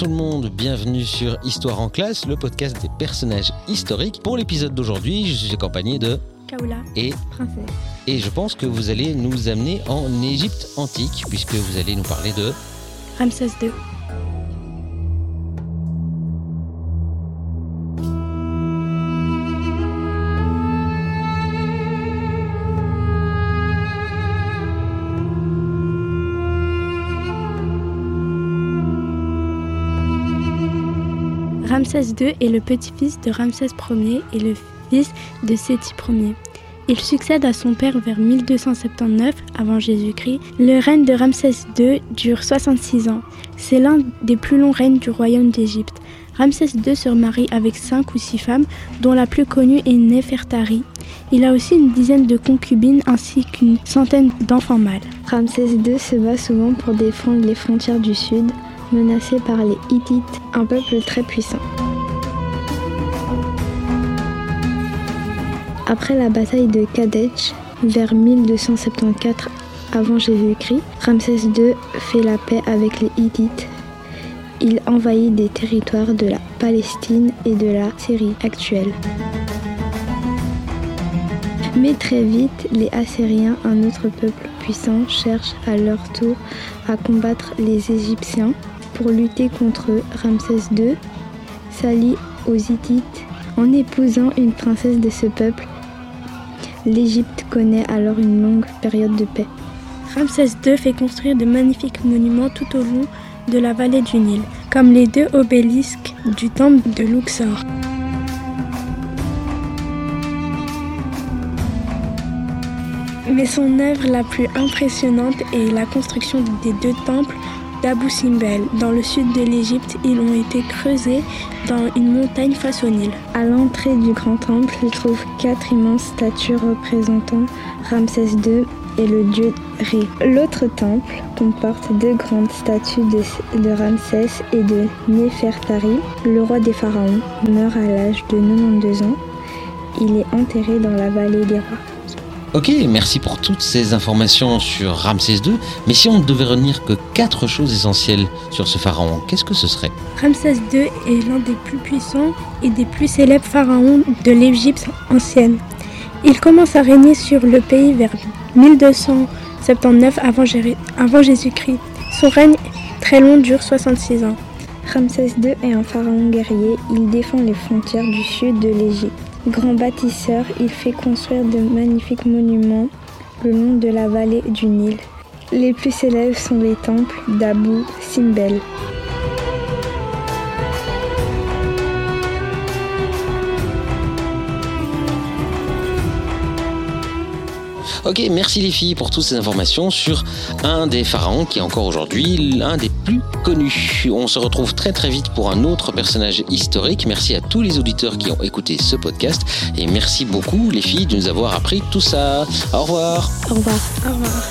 tout le monde, bienvenue sur Histoire en classe, le podcast des personnages historiques. Pour l'épisode d'aujourd'hui, je suis accompagné de Kaoula, et princesse. et je pense que vous allez nous amener en Égypte antique puisque vous allez nous parler de Ramsès II. Ramsès II est le petit-fils de Ramsès Ier et le fils de Séti Ier. Il succède à son père vers 1279 avant Jésus-Christ. Le règne de Ramsès II dure 66 ans. C'est l'un des plus longs règnes du royaume d'Égypte. Ramsès II se marie avec cinq ou six femmes, dont la plus connue est Néfertari. Il a aussi une dizaine de concubines ainsi qu'une centaine d'enfants mâles. Ramsès II se bat souvent pour défendre les frontières du sud, menacé par les Hittites, un peuple très puissant. Après la bataille de Kadesh, vers 1274 avant Jésus-Christ, Ramsès II fait la paix avec les Hittites. Il envahit des territoires de la Palestine et de la Syrie actuelle. Mais très vite, les Assyriens, un autre peuple puissant, cherchent à leur tour à combattre les Égyptiens. Pour lutter contre Ramsès II s'allie aux Hittites en épousant une princesse de ce peuple. L'Égypte connaît alors une longue période de paix. Ramsès II fait construire de magnifiques monuments tout au long de la vallée du Nil, comme les deux obélisques du temple de Luxor. Mais son œuvre la plus impressionnante est la construction des deux temples d'Abu Simbel. Dans le sud de l'Égypte, ils ont été creusés dans une montagne face au Nil. À l'entrée du grand temple, se trouvent quatre immenses statues représentant Ramsès II et le dieu Ré. L'autre temple comporte deux grandes statues de, de Ramsès et de Néfertari. Le roi des pharaons meurt à l'âge de 92 ans. Il est enterré dans la vallée des rois. Ok, merci pour toutes ces informations sur Ramsès II. Mais si on ne devait retenir que quatre choses essentielles sur ce pharaon, qu'est-ce que ce serait? Ramsès II est l'un des plus puissants et des plus célèbres pharaons de l'Égypte ancienne. Il commence à régner sur le pays vers 1279 avant, Jésus-Christ. Son règne très long dure 66 ans. Ramsès II est un pharaon guerrier. Il défend les frontières du sud de l'Égypte. Grand bâtisseur, il fait construire de magnifiques monuments le long de la vallée du Nil. Les plus célèbres sont les temples d'Abu Simbel. Ok, merci les filles pour toutes ces informations sur un des pharaons qui est encore aujourd'hui l'un des plus connus. On se retrouve très très vite pour un autre personnage historique. Merci à tous les auditeurs qui ont écouté ce podcast et merci beaucoup les filles de nous avoir appris tout ça. Au revoir. Au revoir. Au revoir.